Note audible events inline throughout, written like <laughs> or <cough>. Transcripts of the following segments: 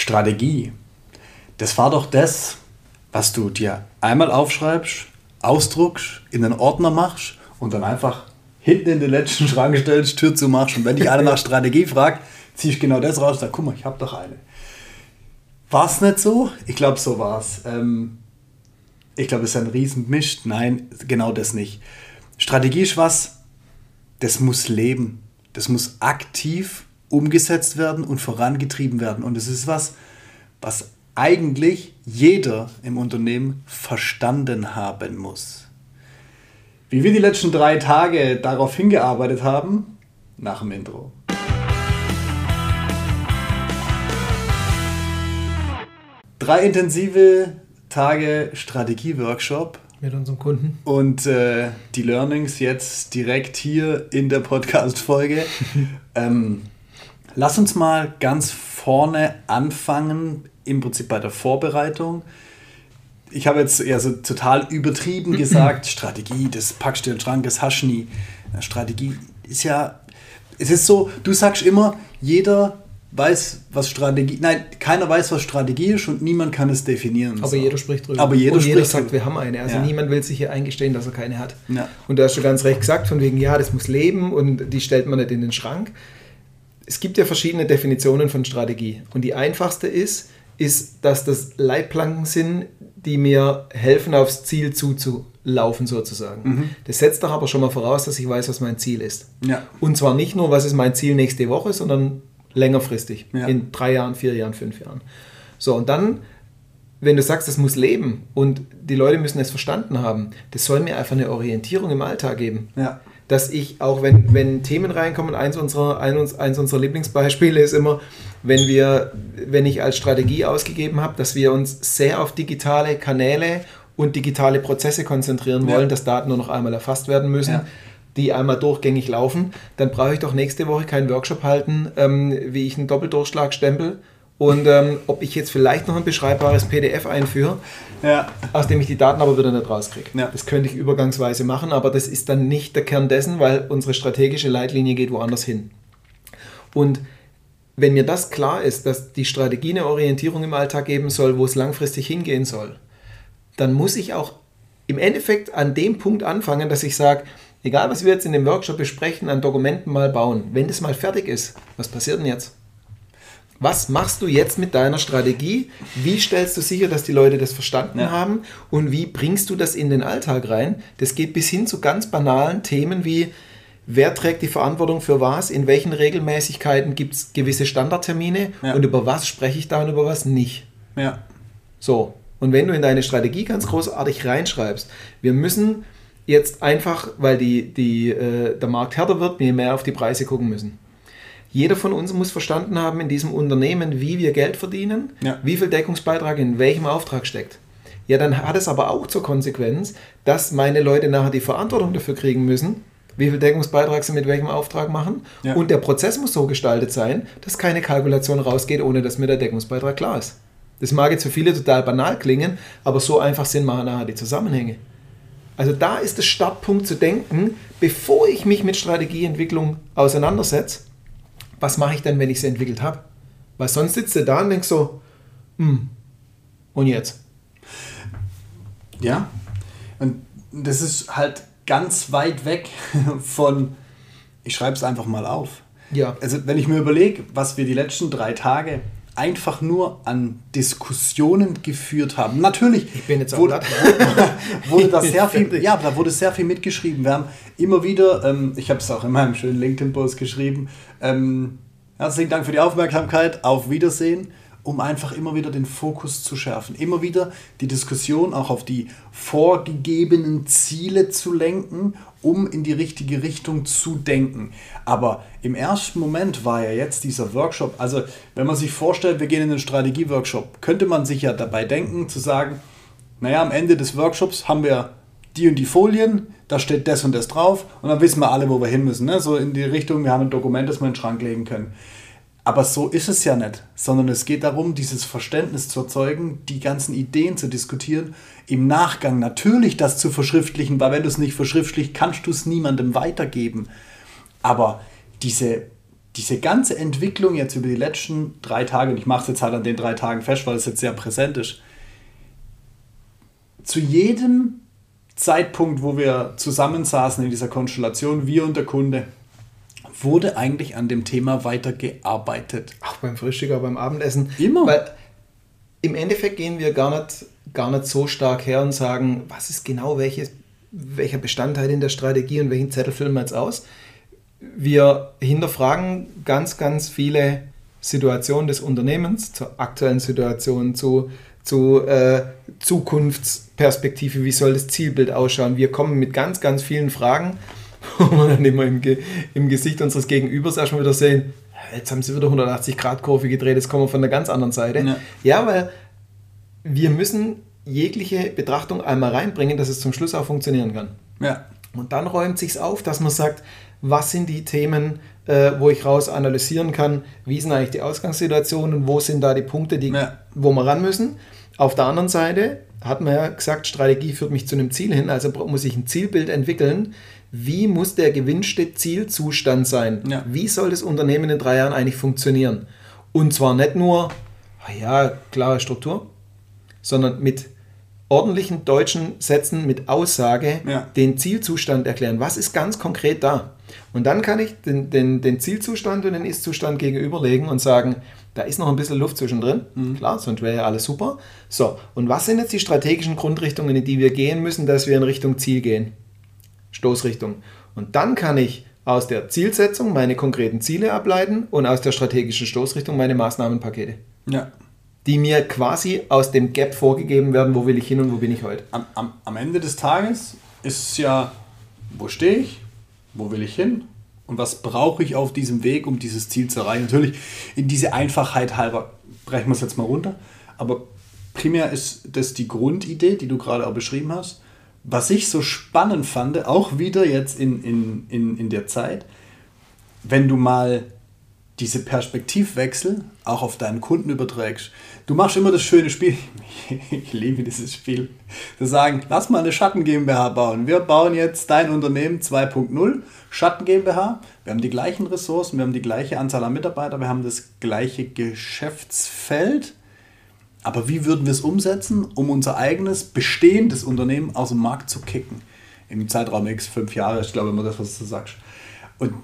Strategie, das war doch das, was du dir einmal aufschreibst, ausdruckst, in den Ordner machst und dann einfach hinten in den letzten <laughs> Schrank stellst, Tür zu machst und wenn dich einer nach <laughs> Strategie fragt, ziehst du genau das raus und sagst, guck mal, ich habe doch eine. War es nicht so? Ich glaube, so war es. Ähm, ich glaube, es ist ein Riesenmisch. Nein, genau das nicht. Strategie ist was, das muss leben. Das muss aktiv umgesetzt werden und vorangetrieben werden. Und es ist was, was eigentlich jeder im Unternehmen verstanden haben muss. Wie wir die letzten drei Tage darauf hingearbeitet haben, nach dem Intro. Drei intensive Tage Strategie-Workshop. Mit unserem Kunden. Und äh, die Learnings jetzt direkt hier in der Podcast-Folge. <laughs> ähm, lass uns mal ganz vorne anfangen, im Prinzip bei der Vorbereitung. Ich habe jetzt eher so total übertrieben <clears throat> gesagt, Strategie, das packst du in den Schrank, das hast du nie. Strategie ist ja, es ist so, du sagst immer, jeder weiß, was Strategie, nein, keiner weiß, was Strategie ist und niemand kann es definieren. Aber so. jeder spricht drüber. Aber jeder, und jeder sagt, drüber. wir haben eine. Also ja. niemand will sich hier eingestehen, dass er keine hat. Ja. Und du hast schon ganz recht gesagt, von wegen, ja, das muss leben und die stellt man nicht in den Schrank. Es gibt ja verschiedene Definitionen von Strategie. Und die einfachste ist, ist, dass das Leitplanken sind, die mir helfen, aufs Ziel zuzulaufen, sozusagen. Mhm. Das setzt doch aber schon mal voraus, dass ich weiß, was mein Ziel ist. Ja. Und zwar nicht nur, was ist mein Ziel nächste Woche, sondern längerfristig, ja. in drei Jahren, vier Jahren, fünf Jahren. So, und dann, wenn du sagst, das muss leben und die Leute müssen es verstanden haben, das soll mir einfach eine Orientierung im Alltag geben. Ja. Dass ich auch, wenn, wenn Themen reinkommen, eins unserer, eins, eins unserer Lieblingsbeispiele ist immer, wenn wir, wenn ich als Strategie ausgegeben habe, dass wir uns sehr auf digitale Kanäle und digitale Prozesse konzentrieren wollen, ja. dass Daten nur noch einmal erfasst werden müssen. Ja die einmal durchgängig laufen, dann brauche ich doch nächste Woche keinen Workshop halten, ähm, wie ich einen Doppeldurchschlag stempel und ähm, ob ich jetzt vielleicht noch ein beschreibbares PDF einführe, ja. aus dem ich die Daten aber wieder nicht rauskriege. Ja. Das könnte ich übergangsweise machen, aber das ist dann nicht der Kern dessen, weil unsere strategische Leitlinie geht woanders hin. Und wenn mir das klar ist, dass die Strategie eine Orientierung im Alltag geben soll, wo es langfristig hingehen soll, dann muss ich auch im Endeffekt an dem Punkt anfangen, dass ich sage, egal was wir jetzt in dem Workshop besprechen, an Dokumenten mal bauen, wenn das mal fertig ist, was passiert denn jetzt? Was machst du jetzt mit deiner Strategie? Wie stellst du sicher, dass die Leute das verstanden ja. haben? Und wie bringst du das in den Alltag rein? Das geht bis hin zu ganz banalen Themen wie, wer trägt die Verantwortung für was? In welchen Regelmäßigkeiten gibt es gewisse Standardtermine? Ja. Und über was spreche ich da und über was nicht? Ja. So. Und wenn du in deine Strategie ganz großartig reinschreibst, wir müssen jetzt einfach, weil die, die, äh, der Markt härter wird, wir mehr auf die Preise gucken müssen. Jeder von uns muss verstanden haben in diesem Unternehmen, wie wir Geld verdienen, ja. wie viel Deckungsbeitrag in welchem Auftrag steckt. Ja, dann hat es aber auch zur Konsequenz, dass meine Leute nachher die Verantwortung dafür kriegen müssen, wie viel Deckungsbeitrag sie mit welchem Auftrag machen. Ja. Und der Prozess muss so gestaltet sein, dass keine Kalkulation rausgeht, ohne dass mir der Deckungsbeitrag klar ist. Das mag jetzt für viele total banal klingen, aber so einfach sind nachher die Zusammenhänge. Also da ist der Startpunkt zu denken, bevor ich mich mit Strategieentwicklung auseinandersetze, was mache ich denn, wenn ich sie entwickelt habe? Weil sonst sitzt du da und denkst so, hm, und jetzt? Ja, und das ist halt ganz weit weg <laughs> von, ich schreibe es einfach mal auf. Ja. Also wenn ich mir überlege, was wir die letzten drei Tage einfach nur an Diskussionen geführt haben. Natürlich ich bin jetzt wurde, <laughs> wurde da sehr viel, ja, da wurde sehr viel mitgeschrieben. Wir haben immer wieder, ähm, ich habe es auch in meinem schönen LinkedIn-Post geschrieben, ähm, herzlichen Dank für die Aufmerksamkeit, auf Wiedersehen um einfach immer wieder den Fokus zu schärfen, immer wieder die Diskussion auch auf die vorgegebenen Ziele zu lenken, um in die richtige Richtung zu denken. Aber im ersten Moment war ja jetzt dieser Workshop, also wenn man sich vorstellt, wir gehen in den Strategieworkshop, könnte man sich ja dabei denken zu sagen, naja, am Ende des Workshops haben wir die und die Folien, da steht das und das drauf und dann wissen wir alle, wo wir hin müssen. Ne? So in die Richtung, wir haben ein Dokument, das wir in den Schrank legen können. Aber so ist es ja nicht, sondern es geht darum, dieses Verständnis zu erzeugen, die ganzen Ideen zu diskutieren, im Nachgang natürlich das zu verschriftlichen, weil wenn du es nicht verschriftlichst, kannst du es niemandem weitergeben. Aber diese diese ganze Entwicklung jetzt über die letzten drei Tage, und ich mache es jetzt halt an den drei Tagen fest, weil es jetzt sehr präsent ist, zu jedem Zeitpunkt, wo wir zusammensaßen in dieser Konstellation, wir und der Kunde, wurde eigentlich an dem Thema weitergearbeitet. Auch beim Frühstück, auch beim Abendessen. Immer. Weil im Endeffekt gehen wir gar nicht, gar nicht so stark her und sagen, was ist genau welches, welcher Bestandteil in der Strategie und welchen Zettel füllen wir jetzt aus. Wir hinterfragen ganz, ganz viele Situationen des Unternehmens, zur aktuellen Situation, zu, zu äh, Zukunftsperspektive, wie soll das Zielbild ausschauen. Wir kommen mit ganz, ganz vielen Fragen, <laughs> wo wir dann immer im, im Gesicht unseres Gegenübers erstmal wieder sehen, jetzt haben sie wieder 180 Grad Kurve gedreht, jetzt kommen wir von der ganz anderen Seite. Ja, ja weil wir müssen jegliche Betrachtung einmal reinbringen, dass es zum Schluss auch funktionieren kann. Ja. Und dann räumt sich auf, dass man sagt, was sind die Themen, äh, wo ich raus analysieren kann, wie sind eigentlich die Ausgangssituationen wo sind da die Punkte, die, ja. wo wir ran müssen. Auf der anderen Seite hat man ja gesagt, Strategie führt mich zu einem Ziel hin, also muss ich ein Zielbild entwickeln, wie muss der gewünschte Zielzustand sein? Ja. Wie soll das Unternehmen in drei Jahren eigentlich funktionieren? Und zwar nicht nur, ah ja, klare Struktur, sondern mit ordentlichen deutschen Sätzen, mit Aussage ja. den Zielzustand erklären. Was ist ganz konkret da? Und dann kann ich den, den, den Zielzustand und den Ist-Zustand gegenüberlegen und sagen, da ist noch ein bisschen Luft zwischendrin. Mhm. Klar, sonst wäre ja alles super. So, und was sind jetzt die strategischen Grundrichtungen, in die wir gehen müssen, dass wir in Richtung Ziel gehen? Stoßrichtung. Und dann kann ich aus der Zielsetzung meine konkreten Ziele ableiten und aus der strategischen Stoßrichtung meine Maßnahmenpakete. Ja. Die mir quasi aus dem Gap vorgegeben werden, wo will ich hin und wo bin ich heute. Am, am, am Ende des Tages ist es ja, wo stehe ich, wo will ich hin und was brauche ich auf diesem Weg, um dieses Ziel zu erreichen. Natürlich, in diese Einfachheit halber brechen wir es jetzt mal runter, aber primär ist das die Grundidee, die du gerade auch beschrieben hast was ich so spannend fand, auch wieder jetzt in, in, in, in der Zeit, wenn du mal diese Perspektivwechsel auch auf deinen Kunden überträgst. Du machst immer das schöne Spiel. <laughs> Ich liebe dieses Spiel. Zu sagen, lass mal eine Schatten GmbH bauen. Wir bauen jetzt dein Unternehmen 2.0, Schatten GmbH. Wir haben die gleichen Ressourcen, wir haben die gleiche Anzahl an Mitarbeitern, wir haben das gleiche Geschäftsfeld. Aber wie würden wir es umsetzen, um unser eigenes bestehendes Unternehmen aus dem Markt zu kicken? Im Zeitraum X, fünf Jahre, ich glaube immer das, was du sagst. Und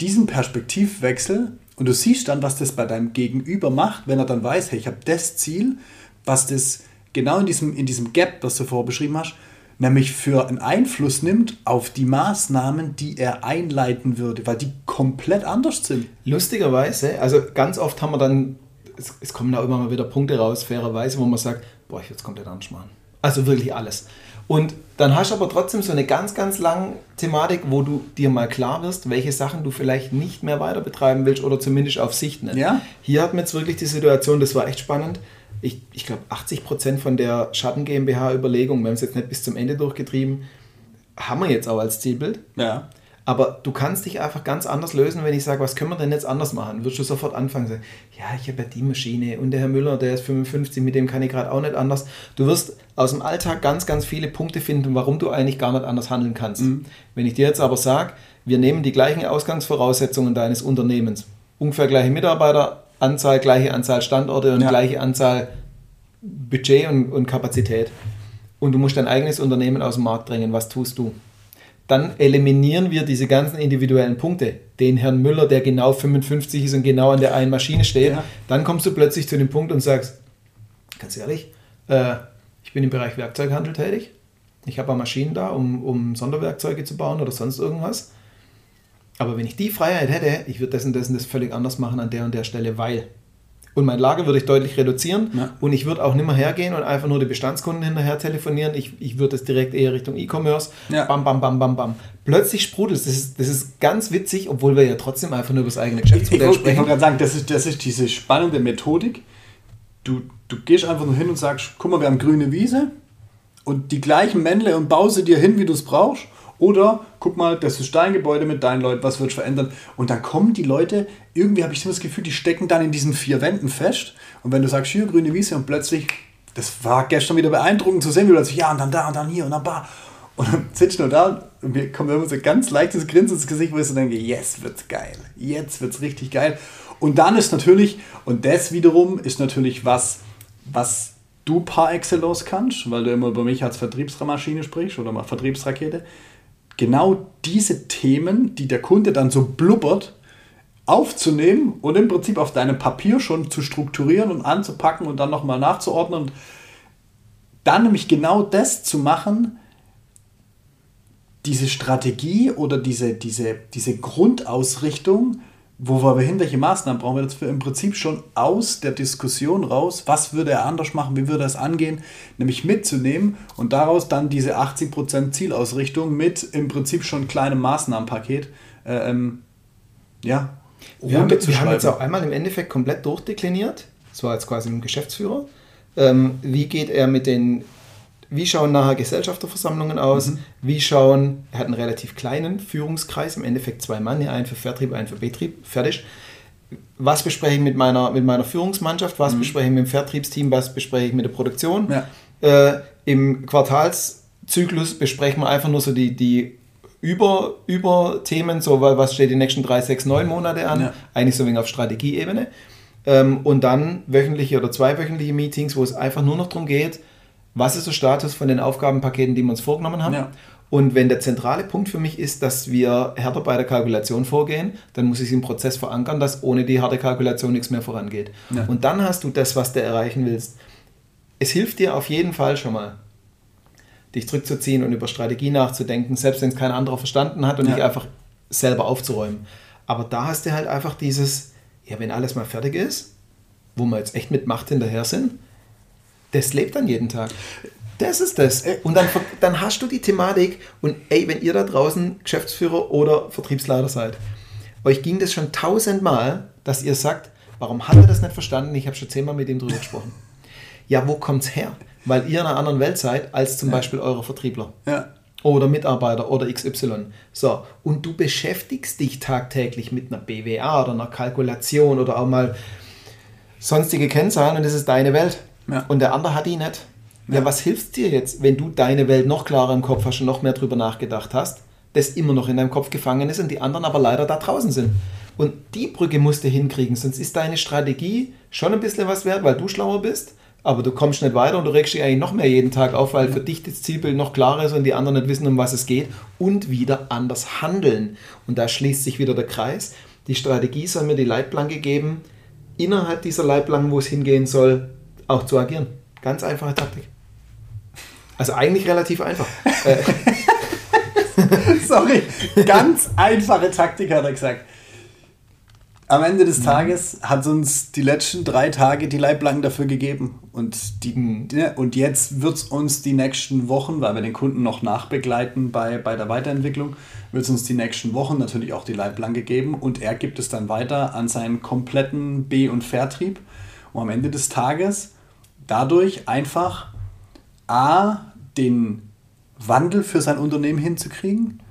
diesen Perspektivwechsel, und du siehst dann, was das bei deinem Gegenüber macht, wenn er dann weiß, hey, ich habe das Ziel, was das genau in diesem, in diesem Gap, was du vorher beschrieben hast, nämlich für einen Einfluss nimmt auf die Maßnahmen, die er einleiten würde, weil die komplett anders sind. Lustigerweise, also ganz oft haben wir dann es, es, kommen da immer mal wieder Punkte raus, fairerweise, wo man sagt, boah, ich würde es komplett anders machen. Also wirklich alles. Und dann hast du aber trotzdem so eine ganz, ganz lange Thematik, wo du dir mal klar wirst, welche Sachen du vielleicht nicht mehr weiter betreiben willst oder zumindest auf Sicht nicht. Ja. Hier hat man jetzt wirklich die Situation, das war echt spannend. Ich, ich glaube, 80 Prozent von der Schatten GmbH-Überlegung, wir haben es jetzt nicht bis zum Ende durchgetrieben, haben wir jetzt auch als Zielbild. Ja. Aber du kannst dich einfach ganz anders lösen, wenn ich sage, was können wir denn jetzt anders machen? Würdest du sofort anfangen sagen, ja, ich habe ja die Maschine und der Herr Müller, der ist 55, mit dem kann ich gerade auch nicht anders. Du wirst aus dem Alltag ganz, ganz viele Punkte finden, warum du eigentlich gar nicht anders handeln kannst. Mhm. Wenn ich dir jetzt aber sage, wir nehmen die gleichen Ausgangsvoraussetzungen deines Unternehmens, ungefähr gleiche Mitarbeiteranzahl, gleiche Anzahl Standorte und ja. gleiche Anzahl Budget und, und Kapazität. Und du musst dein eigenes Unternehmen aus dem Markt drängen. Was tust du? Dann eliminieren wir diese ganzen individuellen Punkte. Den Herrn Müller, der genau 55 ist und genau an der einen Maschine steht. Ja. Dann kommst du plötzlich zu dem Punkt und sagst, ganz ehrlich, äh, ich bin im Bereich Werkzeughandel tätig. Ich habe Maschinen da, um, um Sonderwerkzeuge zu bauen oder sonst irgendwas. Aber wenn ich die Freiheit hätte, ich würde das und das und das völlig anders machen an der und der Stelle, weil und mein Lager würde ich deutlich reduzieren ja. und ich würde auch nicht mehr hergehen und einfach nur die Bestandskunden hinterher telefonieren. Ich, ich würde es direkt eher Richtung E-Commerce. Ja. Bam, bam, bam, bam, bam. Plötzlich sprudelt es. Das ist, das ist ganz witzig, obwohl wir ja trotzdem einfach nur über das eigene Geschäftsmodell ich, ich, sprechen. Ich wollte gerade sagen, das ist, das ist diese spannende Methodik. Du, du gehst einfach nur hin und sagst, guck mal, wir haben grüne Wiese und die gleichen Männle und baue sie dir hin, wie du es brauchst. Oder guck mal, das ist dein Gebäude mit deinen Leuten, was wird verändern? Und dann kommen die Leute, irgendwie habe ich das Gefühl, die stecken dann in diesen vier Wänden fest. Und wenn du sagst, hier grüne Wiese und plötzlich, das war gestern wieder beeindruckend zu sehen, wie sagst, ja, und dann da und dann hier und dann da. Und dann sitzt du da Und mir kommt immer so ein ganz leichtes Grinsen ins Gesicht, wo ich so denke, yes, wird's geil. Jetzt wird's richtig geil. Und dann ist natürlich, und das wiederum ist natürlich was, was du par excellence kannst, weil du immer über mich als Vertriebsmaschine sprichst oder mal Vertriebsrakete. Genau diese Themen, die der Kunde dann so blubbert, aufzunehmen und im Prinzip auf deinem Papier schon zu strukturieren und anzupacken und dann nochmal nachzuordnen und dann nämlich genau das zu machen, diese Strategie oder diese, diese, diese Grundausrichtung, wo wir hin, welche Maßnahmen brauchen wir? Dafür im Prinzip schon aus der Diskussion raus, was würde er anders machen, wie würde er es angehen, nämlich mitzunehmen und daraus dann diese 80% Zielausrichtung mit im Prinzip schon kleinem Maßnahmenpaket äh, ähm, ja, wir haben, wir haben jetzt auch einmal im Endeffekt komplett durchdekliniert, das war jetzt quasi ein Geschäftsführer, ähm, wie geht er mit den wie schauen nachher Gesellschafterversammlungen aus? Mhm. Wie schauen, er hat einen relativ kleinen Führungskreis, im Endeffekt zwei Mann, einen für Vertrieb, einen für Betrieb, fertig. Was bespreche ich mit meiner, mit meiner Führungsmannschaft? Was mhm. bespreche ich mit dem Vertriebsteam? Was bespreche ich mit der Produktion? Ja. Äh, Im Quartalszyklus besprechen wir einfach nur so die, die über, über Themen, so was steht die nächsten drei, sechs, neun Monate an, ja. eigentlich so ein wenig auf Strategieebene. Ähm, und dann wöchentliche oder zweiwöchentliche Meetings, wo es einfach nur noch darum geht, was ist der Status von den Aufgabenpaketen, die wir uns vorgenommen haben. Ja. Und wenn der zentrale Punkt für mich ist, dass wir härter bei der Kalkulation vorgehen, dann muss ich es im Prozess verankern, dass ohne die harte Kalkulation nichts mehr vorangeht. Ja. Und dann hast du das, was du erreichen willst. Es hilft dir auf jeden Fall schon mal, dich zurückzuziehen und über Strategie nachzudenken, selbst wenn es kein anderer verstanden hat und ja. nicht einfach selber aufzuräumen. Aber da hast du halt einfach dieses, ja, wenn alles mal fertig ist, wo wir jetzt echt mit Macht hinterher sind, das lebt dann jeden Tag. Das ist das. Und dann, dann hast du die Thematik und ey, wenn ihr da draußen Geschäftsführer oder Vertriebsleiter seid, euch ging das schon tausendmal, dass ihr sagt, warum hat er das nicht verstanden? Ich habe schon zehnmal mit ihm drüber gesprochen. Ja, wo kommt es her? Weil ihr in einer anderen Welt seid als zum ja. Beispiel eure Vertriebler. Ja. Oder Mitarbeiter oder XY. So, und du beschäftigst dich tagtäglich mit einer BWA oder einer Kalkulation oder auch mal sonstige Kennzahlen und das ist deine Welt. Ja. Und der andere hat die nicht. Ja. was hilft dir jetzt, wenn du deine Welt noch klarer im Kopf hast und noch mehr drüber nachgedacht hast, das immer noch in deinem Kopf gefangen ist und die anderen aber leider da draußen sind. Und die Brücke musst du hinkriegen, sonst ist deine Strategie schon ein bisschen was wert, weil du schlauer bist, aber du kommst nicht weiter und du regst dich eigentlich noch mehr jeden Tag auf, weil für dich das Zielbild noch klarer ist und die anderen nicht wissen, um was es geht und wieder anders handeln. Und da schließt sich wieder der Kreis. Die Strategie soll mir die Leitplanke geben, innerhalb dieser Leitplanken, wo es hingehen soll, auch zu agieren. Ganz einfache Taktik. Also eigentlich relativ einfach. <laughs> Sorry, ganz einfache Taktik hat er gesagt. Am Ende des mhm. Tages hat uns die letzten drei Tage die Leitplanken dafür gegeben. Und, die, mhm. und jetzt wird es uns die nächsten Wochen, weil wir den Kunden noch nachbegleiten bei, bei der Weiterentwicklung, wird es uns die nächsten Wochen natürlich auch die Leitplanke geben. Und er gibt es dann weiter an seinen kompletten B- und Vertrieb. Und am Ende des Tages dadurch einfach A, den Wandel für sein Unternehmen hinzukriegen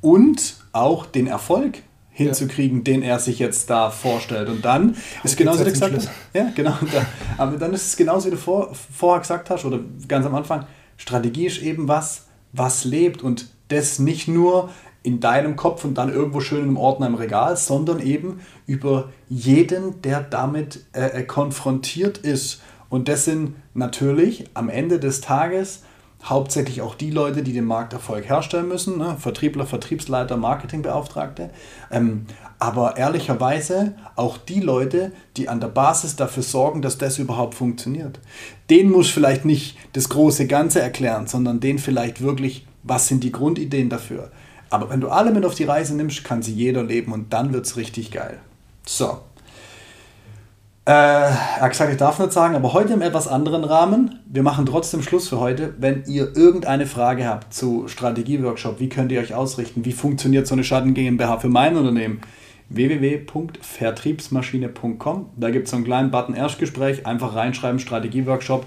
und auch den Erfolg hinzukriegen, ja. den er sich jetzt da vorstellt. Und dann ist genauso wie du gesagt hast. Ja, genau. Da, aber dann ist es genauso, wie du vor, vorher gesagt hast, oder ganz am Anfang, Strategie ist eben was, was lebt und das nicht nur in deinem Kopf und dann irgendwo schön im Ordner im Regal, sondern eben über jeden, der damit äh, äh konfrontiert ist und das sind natürlich am Ende des Tages hauptsächlich auch die Leute, die den Markterfolg herstellen müssen, ne? Vertriebler, Vertriebsleiter, Marketingbeauftragte, ähm, aber ehrlicherweise auch die Leute, die an der Basis dafür sorgen, dass das überhaupt funktioniert. Den muss vielleicht nicht das große Ganze erklären, sondern den vielleicht wirklich, was sind die Grundideen dafür. Aber wenn du alle mit auf die Reise nimmst, kann sie jeder leben und dann wird es richtig geil. So, äh, er hat gesagt, ich darf nicht sagen, aber heute im etwas anderen Rahmen. Wir machen trotzdem Schluss für heute. Wenn ihr irgendeine Frage habt zu Strategieworkshop, wie könnt ihr euch ausrichten, wie funktioniert so eine Schatten GmbH für mein Unternehmen, www.vertriebsmaschine.com. Da gibt es so einen kleinen Button Erstgespräch, einfach reinschreiben, Strategieworkshop.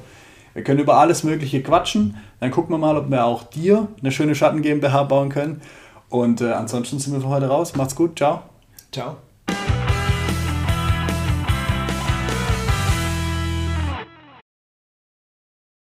Wir können über alles Mögliche quatschen. Dann gucken wir mal, ob wir auch dir eine schöne Schatten GmbH bauen können. Und äh, ansonsten sind wir für heute raus. Macht's gut. Ciao. Ciao.